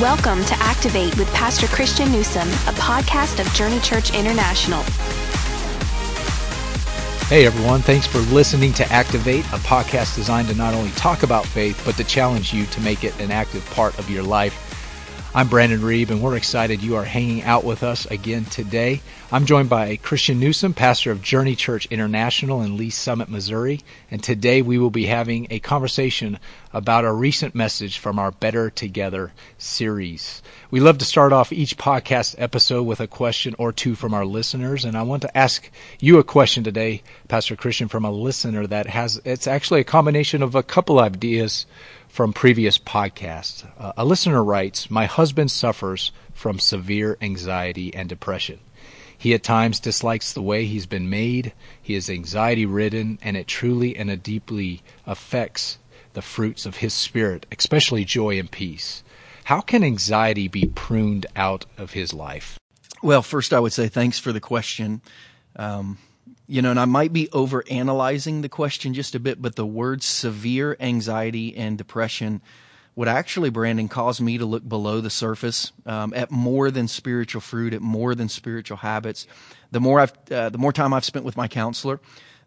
Welcome to Activate with Pastor Christian Newsom, a podcast of Journey Church International. Hey everyone, thanks for listening to Activate, a podcast designed to not only talk about faith, but to challenge you to make it an active part of your life. I'm Brandon Reeb, and we're excited you are hanging out with us again today. I'm joined by Christian Newsom, pastor of Journey Church International in Lee's Summit, Missouri, and today we will be having a conversation about a recent message from our Better Together series. We love to start off each podcast episode with a question or two from our listeners, and I want to ask you a question today, Pastor Christian, from a listener that has, it's actually a combination of a couple ideas from previous podcasts. Uh, a listener writes, My husband suffers from severe anxiety and depression. He at times dislikes the way he's been made. He is anxiety ridden, and it truly and deeply affects the fruits of his spirit, especially joy and peace. How can anxiety be pruned out of his life? Well, first, I would say thanks for the question. Um, you know, and I might be over analyzing the question just a bit, but the words severe anxiety and depression would actually, Brandon, cause me to look below the surface um, at more than spiritual fruit, at more than spiritual habits. The more I've, uh, the more time I've spent with my counselor,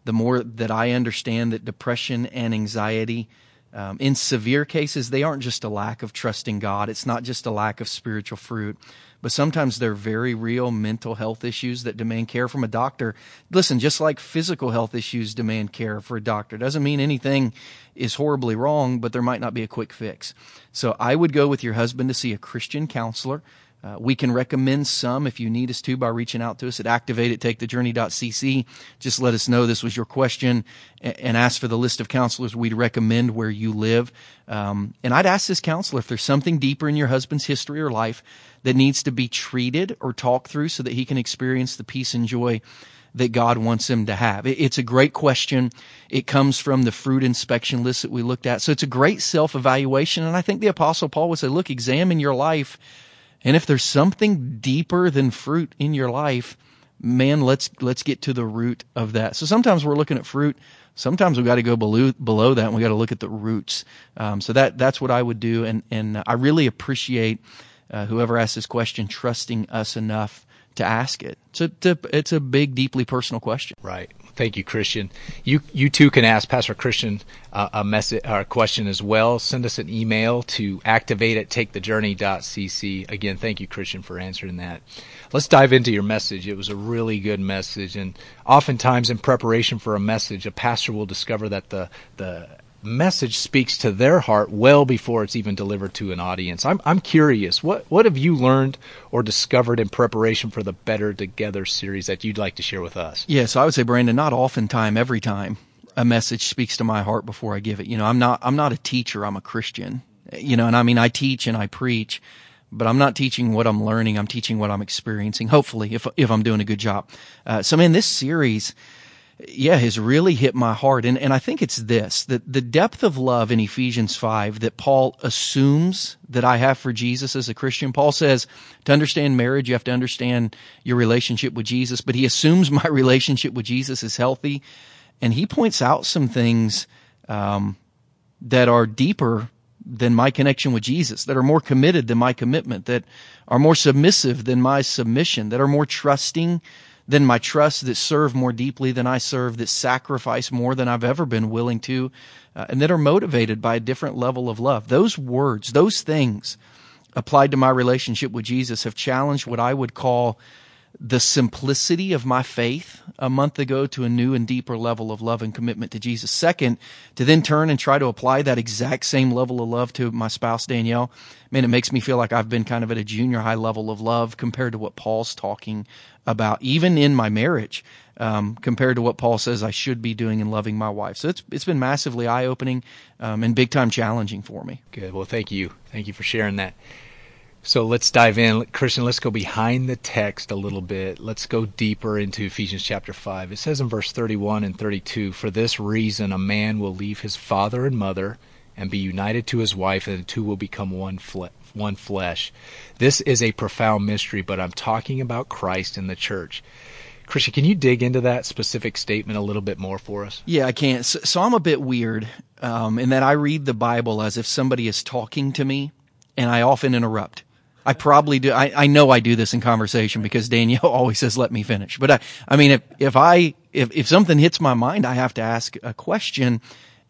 the more that I understand that depression and anxiety, um, in severe cases, they aren't just a lack of trusting God. It's not just a lack of spiritual fruit but sometimes they're very real mental health issues that demand care from a doctor. Listen, just like physical health issues demand care for a doctor, doesn't mean anything is horribly wrong, but there might not be a quick fix. So I would go with your husband to see a Christian counselor. Uh, we can recommend some if you need us to by reaching out to us at activate. Just let us know this was your question and, and ask for the list of counselors we'd recommend where you live. Um, and I'd ask this counselor if there's something deeper in your husband's history or life that needs to be treated or talked through so that he can experience the peace and joy that God wants him to have? It's a great question. It comes from the fruit inspection list that we looked at. So it's a great self evaluation. And I think the apostle Paul would say, look, examine your life. And if there's something deeper than fruit in your life, man, let's, let's get to the root of that. So sometimes we're looking at fruit. Sometimes we've got to go below, below that and we got to look at the roots. Um, so that, that's what I would do. And, and I really appreciate uh, whoever asked this question trusting us enough to ask it. It's a, it's a big, deeply personal question. Right. Thank you, Christian. You you too can ask Pastor Christian uh, a message or a question as well. Send us an email to activate at takethejourney.cc. Again, thank you, Christian, for answering that. Let's dive into your message. It was a really good message, and oftentimes in preparation for a message, a pastor will discover that the the message speaks to their heart well before it's even delivered to an audience. I'm I'm curious, what what have you learned or discovered in preparation for the Better Together series that you'd like to share with us? Yeah, so I would say, Brandon, not often time, every time a message speaks to my heart before I give it. You know, I'm not I'm not a teacher, I'm a Christian. You know, and I mean I teach and I preach, but I'm not teaching what I'm learning, I'm teaching what I'm experiencing, hopefully, if if I'm doing a good job. Uh, so man, this series yeah, has really hit my heart. And, and I think it's this, that the depth of love in Ephesians 5 that Paul assumes that I have for Jesus as a Christian. Paul says to understand marriage, you have to understand your relationship with Jesus, but he assumes my relationship with Jesus is healthy. And he points out some things, um, that are deeper than my connection with Jesus, that are more committed than my commitment, that are more submissive than my submission, that are more trusting than my trust, that serve more deeply than I serve, that sacrifice more than I've ever been willing to, uh, and that are motivated by a different level of love. Those words, those things applied to my relationship with Jesus have challenged what I would call the simplicity of my faith a month ago to a new and deeper level of love and commitment to Jesus. Second, to then turn and try to apply that exact same level of love to my spouse, Danielle. Man, it makes me feel like I've been kind of at a junior high level of love compared to what Paul's talking about, even in my marriage, um, compared to what Paul says I should be doing in loving my wife. So it's, it's been massively eye opening, um, and big time challenging for me. Good. Well, thank you. Thank you for sharing that. So let's dive in. Christian, let's go behind the text a little bit. Let's go deeper into Ephesians chapter 5. It says in verse 31 and 32 For this reason, a man will leave his father and mother and be united to his wife, and the two will become one, fle- one flesh. This is a profound mystery, but I'm talking about Christ and the church. Christian, can you dig into that specific statement a little bit more for us? Yeah, I can. So, so I'm a bit weird um, in that I read the Bible as if somebody is talking to me and I often interrupt. I probably do. I, I know I do this in conversation because Danielle always says, let me finish. But I, I mean, if, if I, if, if something hits my mind, I have to ask a question.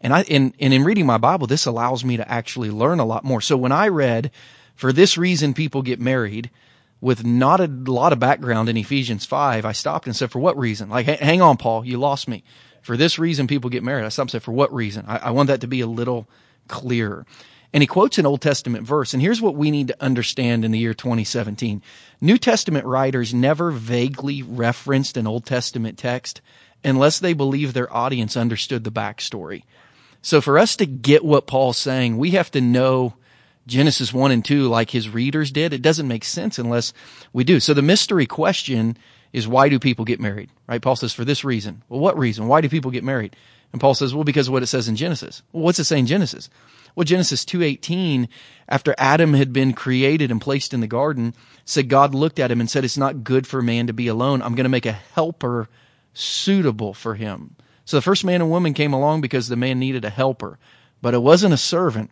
And I, and, and in reading my Bible, this allows me to actually learn a lot more. So when I read, for this reason, people get married with not a lot of background in Ephesians 5, I stopped and said, for what reason? Like, hang on, Paul, you lost me. For this reason, people get married. I stopped and said, for what reason? I, I want that to be a little clearer. And he quotes an Old Testament verse. And here's what we need to understand in the year 2017. New Testament writers never vaguely referenced an Old Testament text unless they believe their audience understood the backstory. So for us to get what Paul's saying, we have to know Genesis 1 and 2 like his readers did. It doesn't make sense unless we do. So the mystery question is why do people get married? Right? Paul says for this reason. Well, what reason? Why do people get married? And Paul says, well, because of what it says in Genesis. Well, what's it say in Genesis? Well, Genesis 2:18, after Adam had been created and placed in the garden, said God looked at him and said, "It's not good for man to be alone. I'm going to make a helper suitable for him." So the first man and woman came along because the man needed a helper, but it wasn't a servant.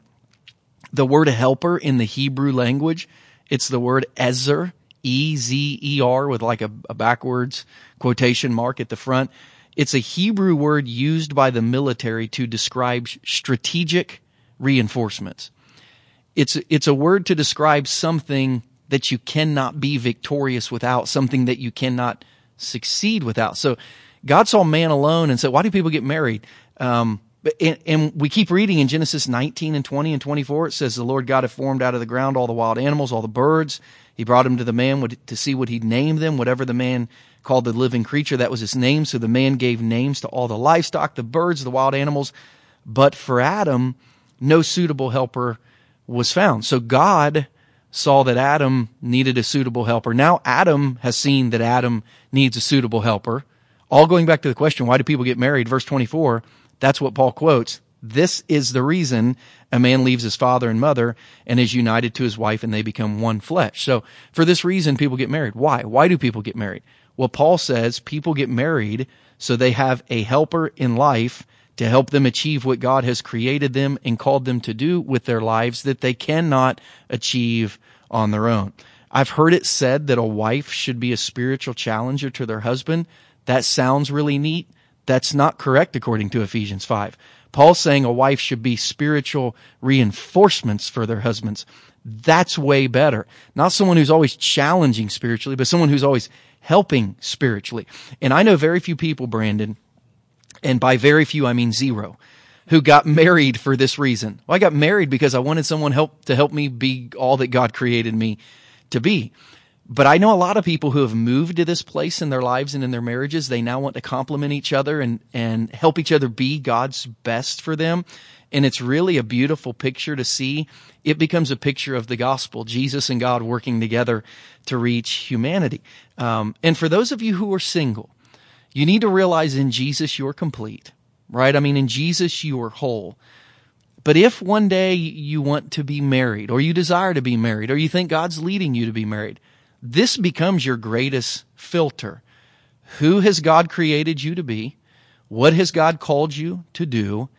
The word helper in the Hebrew language, it's the word ezer, E Z E R with like a, a backwards quotation mark at the front. It's a Hebrew word used by the military to describe strategic reinforcements. It's, it's a word to describe something that you cannot be victorious without, something that you cannot succeed without. So God saw man alone and said, why do people get married? Um, and, and, we keep reading in Genesis 19 and 20 and 24. It says, the Lord God had formed out of the ground all the wild animals, all the birds. He brought them to the man to see what he'd name them, whatever the man called the living creature. That was his name. So the man gave names to all the livestock, the birds, the wild animals. But for Adam, no suitable helper was found. So God saw that Adam needed a suitable helper. Now Adam has seen that Adam needs a suitable helper. All going back to the question, why do people get married? Verse 24, that's what Paul quotes. This is the reason a man leaves his father and mother and is united to his wife and they become one flesh. So for this reason, people get married. Why? Why do people get married? Well, Paul says people get married so they have a helper in life to help them achieve what God has created them and called them to do with their lives that they cannot achieve on their own. I've heard it said that a wife should be a spiritual challenger to their husband. That sounds really neat. That's not correct according to Ephesians 5. Paul's saying a wife should be spiritual reinforcements for their husbands. That's way better. Not someone who's always challenging spiritually, but someone who's always helping spiritually. And I know very few people, Brandon, and by very few I mean zero, who got married for this reason. Well, I got married because I wanted someone help to help me be all that God created me to be. But I know a lot of people who have moved to this place in their lives and in their marriages. They now want to complement each other and, and help each other be God's best for them. And it's really a beautiful picture to see. It becomes a picture of the gospel, Jesus and God working together to reach humanity. Um, and for those of you who are single, you need to realize in Jesus you're complete, right? I mean, in Jesus you are whole. But if one day you want to be married or you desire to be married or you think God's leading you to be married, this becomes your greatest filter. Who has God created you to be? What has God called you to do?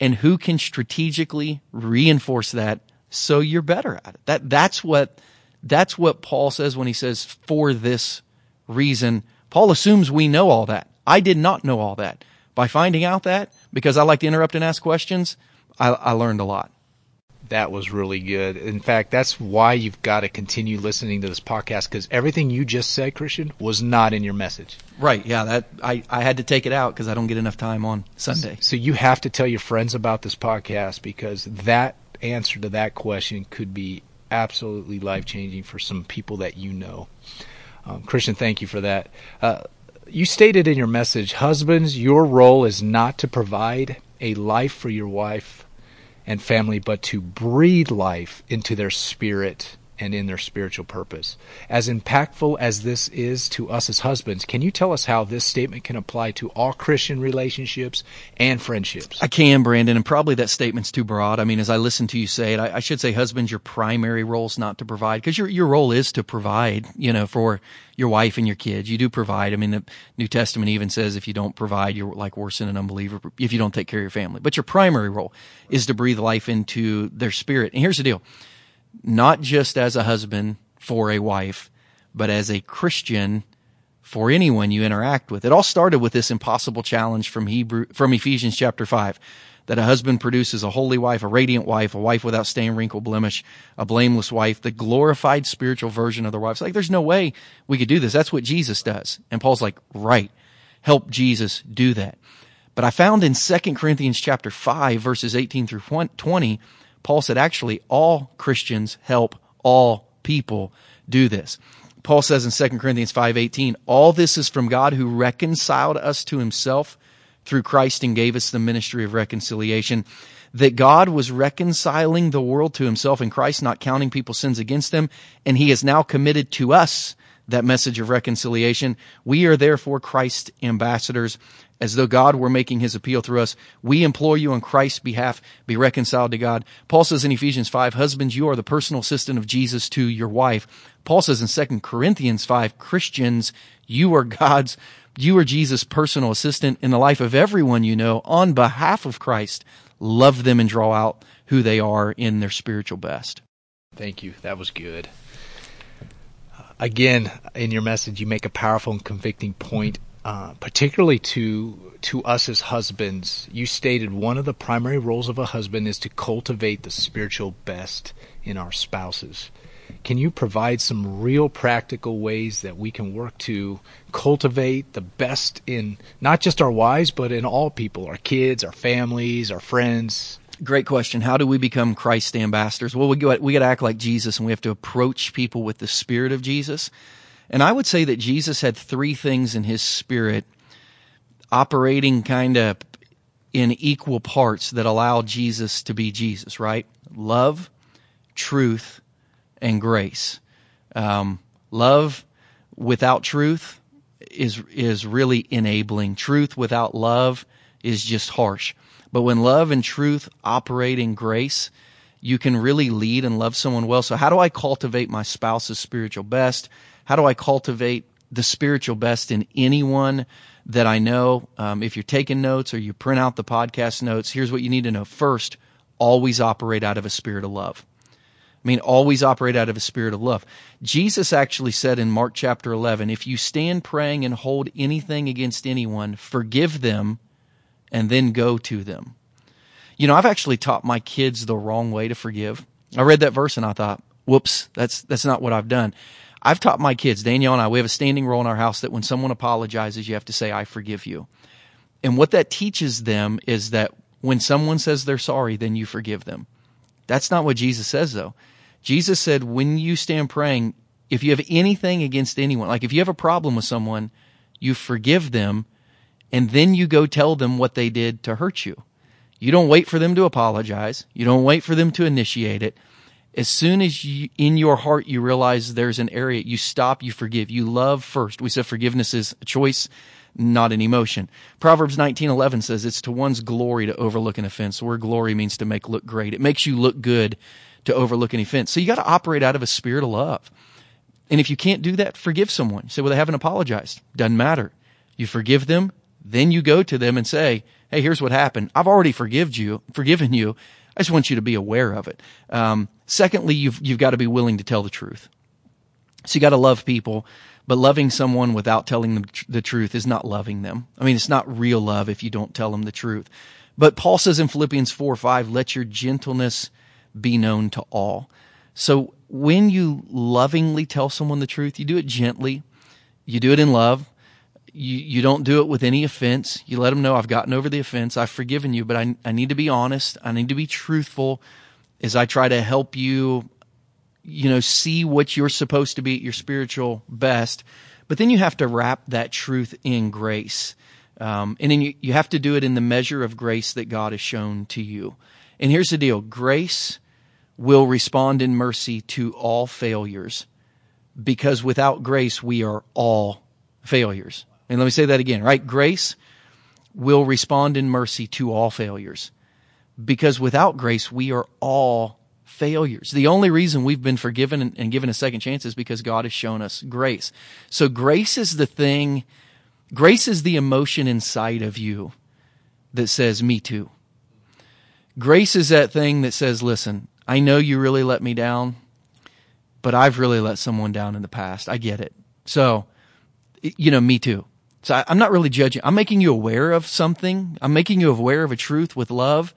And who can strategically reinforce that so you're better at it? That, that's what, that's what Paul says when he says, for this reason, Paul assumes we know all that. I did not know all that. By finding out that, because I like to interrupt and ask questions, I, I learned a lot. That was really good. In fact, that's why you've got to continue listening to this podcast because everything you just said, Christian, was not in your message. Right. Yeah. That I, I had to take it out because I don't get enough time on Sunday. So you have to tell your friends about this podcast because that answer to that question could be absolutely life changing for some people that you know. Um, Christian, thank you for that. Uh, you stated in your message, husbands, your role is not to provide a life for your wife and family, but to breathe life into their spirit and in their spiritual purpose. As impactful as this is to us as husbands, can you tell us how this statement can apply to all Christian relationships and friendships? I can, Brandon, and probably that statement's too broad. I mean, as I listen to you say it, I, I should say, husbands, your primary role is not to provide, because your your role is to provide, you know, for your wife and your kids. You do provide. I mean, the New Testament even says if you don't provide, you're like worse than an unbeliever if you don't take care of your family. But your primary role is to breathe life into their spirit. And here's the deal not just as a husband for a wife, but as a Christian for anyone you interact with. It all started with this impossible challenge from Hebrew, from Ephesians chapter 5 that a husband produces a holy wife, a radiant wife, a wife without stain, wrinkle, blemish, a blameless wife, the glorified spiritual version of their wives. Like, there's no way we could do this. That's what Jesus does. And Paul's like, right. Help Jesus do that. But I found in 2 Corinthians chapter 5 verses 18 through 20, Paul said actually all Christians help all people do this. Paul says in 2 Corinthians 5:18, all this is from God who reconciled us to himself through Christ and gave us the ministry of reconciliation. That God was reconciling the world to himself in Christ, not counting people's sins against them, and he has now committed to us that message of reconciliation. We are therefore Christ's ambassadors, as though God were making his appeal through us. We implore you on Christ's behalf, be reconciled to God. Paul says in Ephesians 5, husbands, you are the personal assistant of Jesus to your wife. Paul says in 2 Corinthians 5, Christians, you are God's, you are Jesus' personal assistant in the life of everyone you know on behalf of Christ. Love them and draw out who they are in their spiritual best. Thank you. That was good. Again, in your message, you make a powerful and convicting point uh, particularly to to us as husbands, you stated one of the primary roles of a husband is to cultivate the spiritual best in our spouses. Can you provide some real practical ways that we can work to cultivate the best in not just our wives, but in all people, our kids, our families, our friends? Great question. How do we become Christ's ambassadors? Well, we got, we got to act like Jesus and we have to approach people with the spirit of Jesus. And I would say that Jesus had three things in his spirit operating kind of in equal parts that allow Jesus to be Jesus, right? Love, truth, and grace. Um, love without truth is is really enabling. Truth without love is just harsh. But when love and truth operate in grace, you can really lead and love someone well. So how do I cultivate my spouse's spiritual best? How do I cultivate the spiritual best in anyone that I know? Um, if you're taking notes or you print out the podcast notes, here's what you need to know. First, always operate out of a spirit of love. I mean, always operate out of a spirit of love. Jesus actually said in Mark chapter 11, if you stand praying and hold anything against anyone, forgive them and then go to them. You know, I've actually taught my kids the wrong way to forgive. I read that verse and I thought, whoops, that's, that's not what I've done. I've taught my kids, Danielle and I, we have a standing rule in our house that when someone apologizes, you have to say, I forgive you. And what that teaches them is that when someone says they're sorry, then you forgive them. That's not what Jesus says though. Jesus said, when you stand praying, if you have anything against anyone, like if you have a problem with someone, you forgive them and then you go tell them what they did to hurt you. You don't wait for them to apologize. You don't wait for them to initiate it as soon as you, in your heart you realize there's an area, you stop, you forgive, you love first. We said forgiveness is a choice, not an emotion. Proverbs 19:11 says it's to one's glory to overlook an offense. Word glory means to make look great. It makes you look good to overlook an offense. So you got to operate out of a spirit of love. And if you can't do that, forgive someone. You say, well, they haven't apologized. Doesn't matter. You forgive them, then you go to them and say, hey, here's what happened. I've already forgiven you, forgiven you. I just want you to be aware of it. Um, secondly, you've, you've got to be willing to tell the truth. So you got to love people, but loving someone without telling them the truth is not loving them. I mean, it's not real love if you don't tell them the truth. But Paul says in Philippians 4 5, let your gentleness be known to all. So when you lovingly tell someone the truth, you do it gently, you do it in love, you, you don't do it with any offense. You let them know I've gotten over the offense. I've forgiven you, but I, I need to be honest. I need to be truthful as I try to help you, you know, see what you're supposed to be at your spiritual best. But then you have to wrap that truth in grace. Um, and then you, you have to do it in the measure of grace that God has shown to you. And here's the deal. Grace will respond in mercy to all failures because without grace, we are all failures. And let me say that again, right? Grace will respond in mercy to all failures. Because without grace, we are all failures. The only reason we've been forgiven and given a second chance is because God has shown us grace. So grace is the thing, grace is the emotion inside of you that says, me too. Grace is that thing that says, listen, I know you really let me down, but I've really let someone down in the past. I get it. So, you know, me too. So I, I'm not really judging. I'm making you aware of something. I'm making you aware of a truth with love.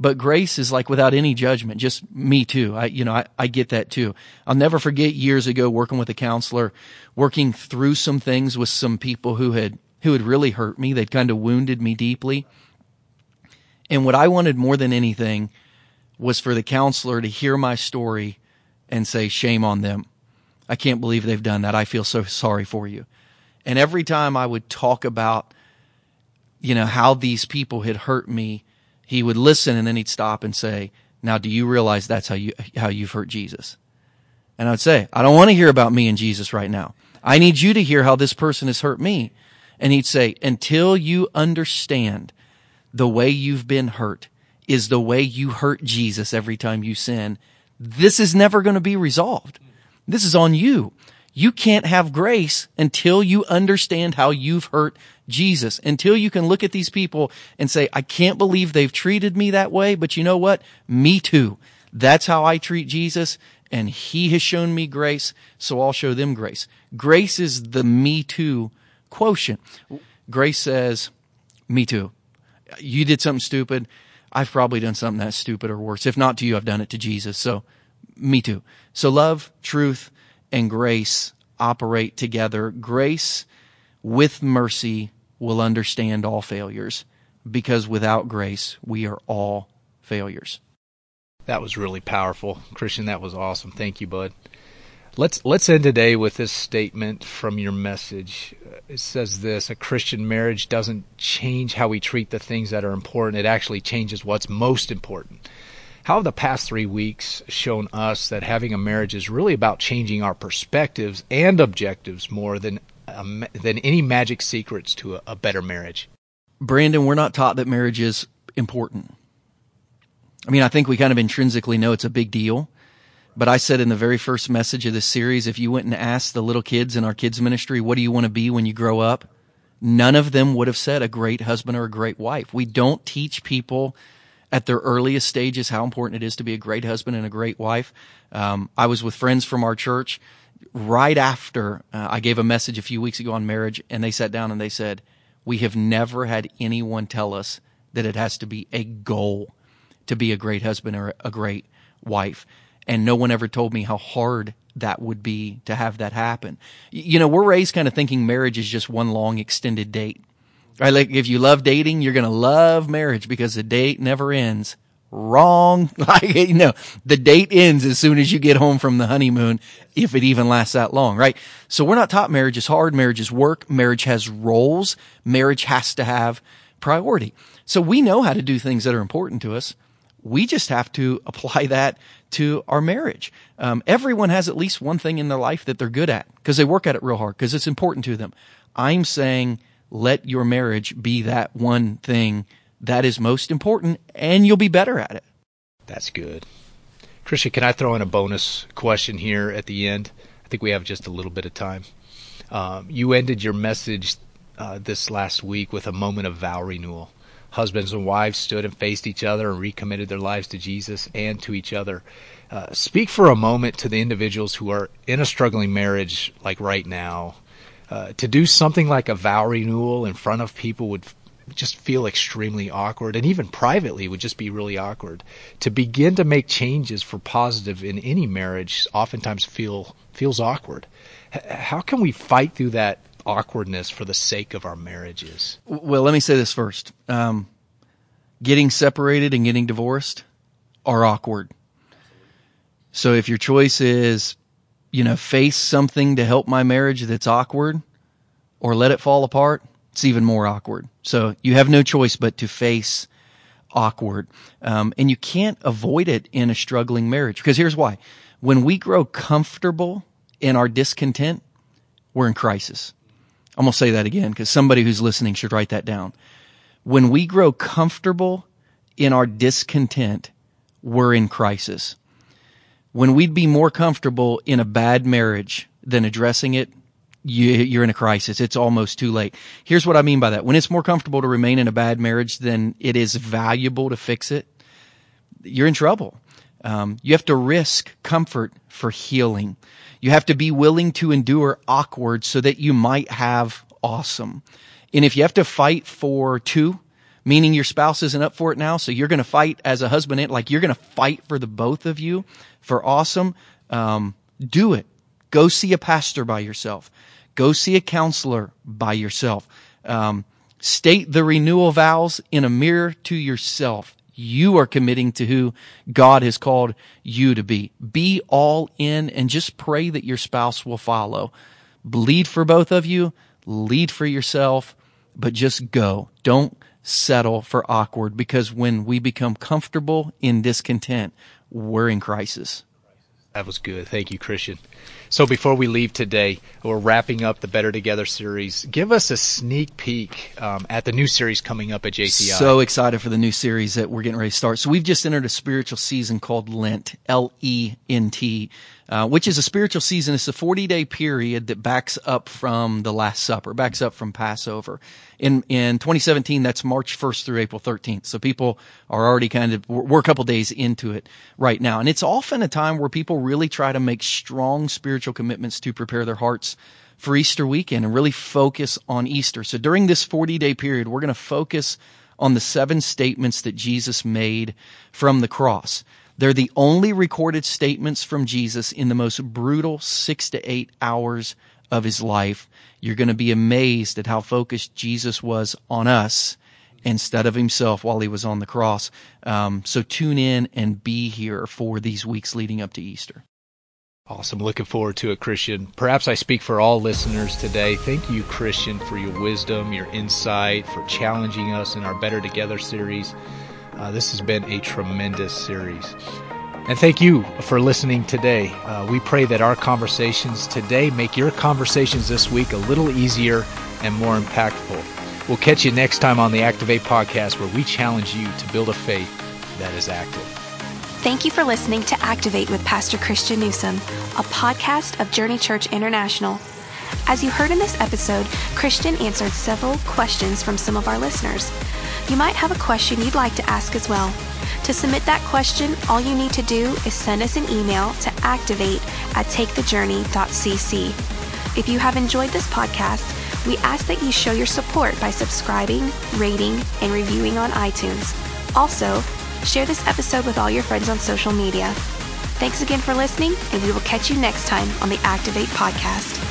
But grace is like without any judgment, just me too. I, you know, I, I get that too. I'll never forget years ago working with a counselor, working through some things with some people who had, who had really hurt me. They'd kind of wounded me deeply. And what I wanted more than anything was for the counselor to hear my story and say, shame on them. I can't believe they've done that. I feel so sorry for you. And every time I would talk about, you know, how these people had hurt me, he would listen and then he'd stop and say, now do you realize that's how you, how you've hurt Jesus? And I'd say, I don't want to hear about me and Jesus right now. I need you to hear how this person has hurt me. And he'd say, until you understand the way you've been hurt is the way you hurt Jesus every time you sin, this is never going to be resolved. This is on you. You can't have grace until you understand how you've hurt Jesus, until you can look at these people and say, I can't believe they've treated me that way, but you know what? Me too. That's how I treat Jesus and he has shown me grace, so I'll show them grace. Grace is the me too quotient. Grace says, me too. You did something stupid. I've probably done something that's stupid or worse. If not to you, I've done it to Jesus. So me too. So love, truth, and grace operate together. Grace with mercy will understand all failures because without grace, we are all failures. That was really powerful. Christian, that was awesome. Thank you, bud. Let's let's end today with this statement from your message. It says this, a Christian marriage doesn't change how we treat the things that are important. It actually changes what's most important. How have the past three weeks shown us that having a marriage is really about changing our perspectives and objectives more than um, than any magic secrets to a, a better marriage? Brandon, we're not taught that marriage is important. I mean, I think we kind of intrinsically know it's a big deal. But I said in the very first message of this series, if you went and asked the little kids in our kids ministry, what do you want to be when you grow up? None of them would have said a great husband or a great wife. We don't teach people at their earliest stages how important it is to be a great husband and a great wife. Um, I was with friends from our church right after uh, I gave a message a few weeks ago on marriage, and they sat down and they said, "We have never had anyone tell us that it has to be a goal to be a great husband or a great wife." And no one ever told me how hard that would be to have that happen. You know, we're raised kind of thinking marriage is just one long extended date. Right? Like if you love dating, you're going to love marriage because the date never ends. Wrong. Like, you know, the date ends as soon as you get home from the honeymoon, if it even lasts that long, right? So we're not taught marriage is hard. Marriage is work. Marriage has roles. Marriage has to have priority. So we know how to do things that are important to us. We just have to apply that to our marriage. Um, everyone has at least one thing in their life that they're good at because they work at it real hard because it's important to them. I'm saying let your marriage be that one thing that is most important and you'll be better at it. That's good. Christian, can I throw in a bonus question here at the end? I think we have just a little bit of time. Um, you ended your message uh, this last week with a moment of vow renewal. Husbands and wives stood and faced each other and recommitted their lives to Jesus and to each other. Uh, speak for a moment to the individuals who are in a struggling marriage, like right now, uh, to do something like a vow renewal in front of people would just feel extremely awkward and even privately would just be really awkward. To begin to make changes for positive in any marriage oftentimes feel feels awkward. H- how can we fight through that awkwardness for the sake of our marriages? Well let me say this first. Um, getting separated and getting divorced are awkward. So if your choice is you know, face something to help my marriage that's awkward or let it fall apart, it's even more awkward. So you have no choice but to face awkward. Um, and you can't avoid it in a struggling marriage because here's why. When we grow comfortable in our discontent, we're in crisis. I'm going to say that again because somebody who's listening should write that down. When we grow comfortable in our discontent, we're in crisis when we'd be more comfortable in a bad marriage than addressing it, you, are in a crisis. It's almost too late. Here's what I mean by that. When it's more comfortable to remain in a bad marriage than it is valuable to fix it, you're in trouble. Um, you have to risk comfort for healing. You have to be willing to endure awkward so that you might have awesome. And if you have to fight for two, meaning your spouse isn't up for it now, so you're going to fight as a husband, and like you're going to fight for the both of you for awesome, um, do it. Go see a pastor by yourself. Go see a counselor by yourself. Um, state the renewal vows in a mirror to yourself. You are committing to who God has called you to be. Be all in and just pray that your spouse will follow. Bleed for both of you, lead for yourself, but just go. Don't settle for awkward because when we become comfortable in discontent, we're in crisis. That was good. Thank you, Christian. So before we leave today, we're wrapping up the Better Together series. Give us a sneak peek um, at the new series coming up at JCI. So excited for the new series that we're getting ready to start. So we've just entered a spiritual season called Lent, L-E-N-T uh, which is a spiritual season. It's a 40 day period that backs up from the Last Supper, backs up from Passover. In, in 2017, that's March 1st through April 13th. So people are already kind of, we're a couple days into it right now. And it's often a time where people really try to make strong spiritual commitments to prepare their hearts for Easter weekend and really focus on Easter. So during this 40 day period, we're going to focus on the seven statements that Jesus made from the cross. They're the only recorded statements from Jesus in the most brutal six to eight hours of his life. You're going to be amazed at how focused Jesus was on us instead of himself while he was on the cross. Um, so tune in and be here for these weeks leading up to Easter. Awesome. Looking forward to it, Christian. Perhaps I speak for all listeners today. Thank you, Christian, for your wisdom, your insight, for challenging us in our Better Together series. Uh, this has been a tremendous series. And thank you for listening today. Uh, we pray that our conversations today make your conversations this week a little easier and more impactful. We'll catch you next time on the Activate podcast where we challenge you to build a faith that is active. Thank you for listening to Activate with Pastor Christian Newsom, a podcast of Journey Church International. As you heard in this episode, Christian answered several questions from some of our listeners. You might have a question you'd like to ask as well. To submit that question, all you need to do is send us an email to activate at takethejourney.cc. If you have enjoyed this podcast, we ask that you show your support by subscribing, rating, and reviewing on iTunes. Also, share this episode with all your friends on social media. Thanks again for listening, and we will catch you next time on the Activate podcast.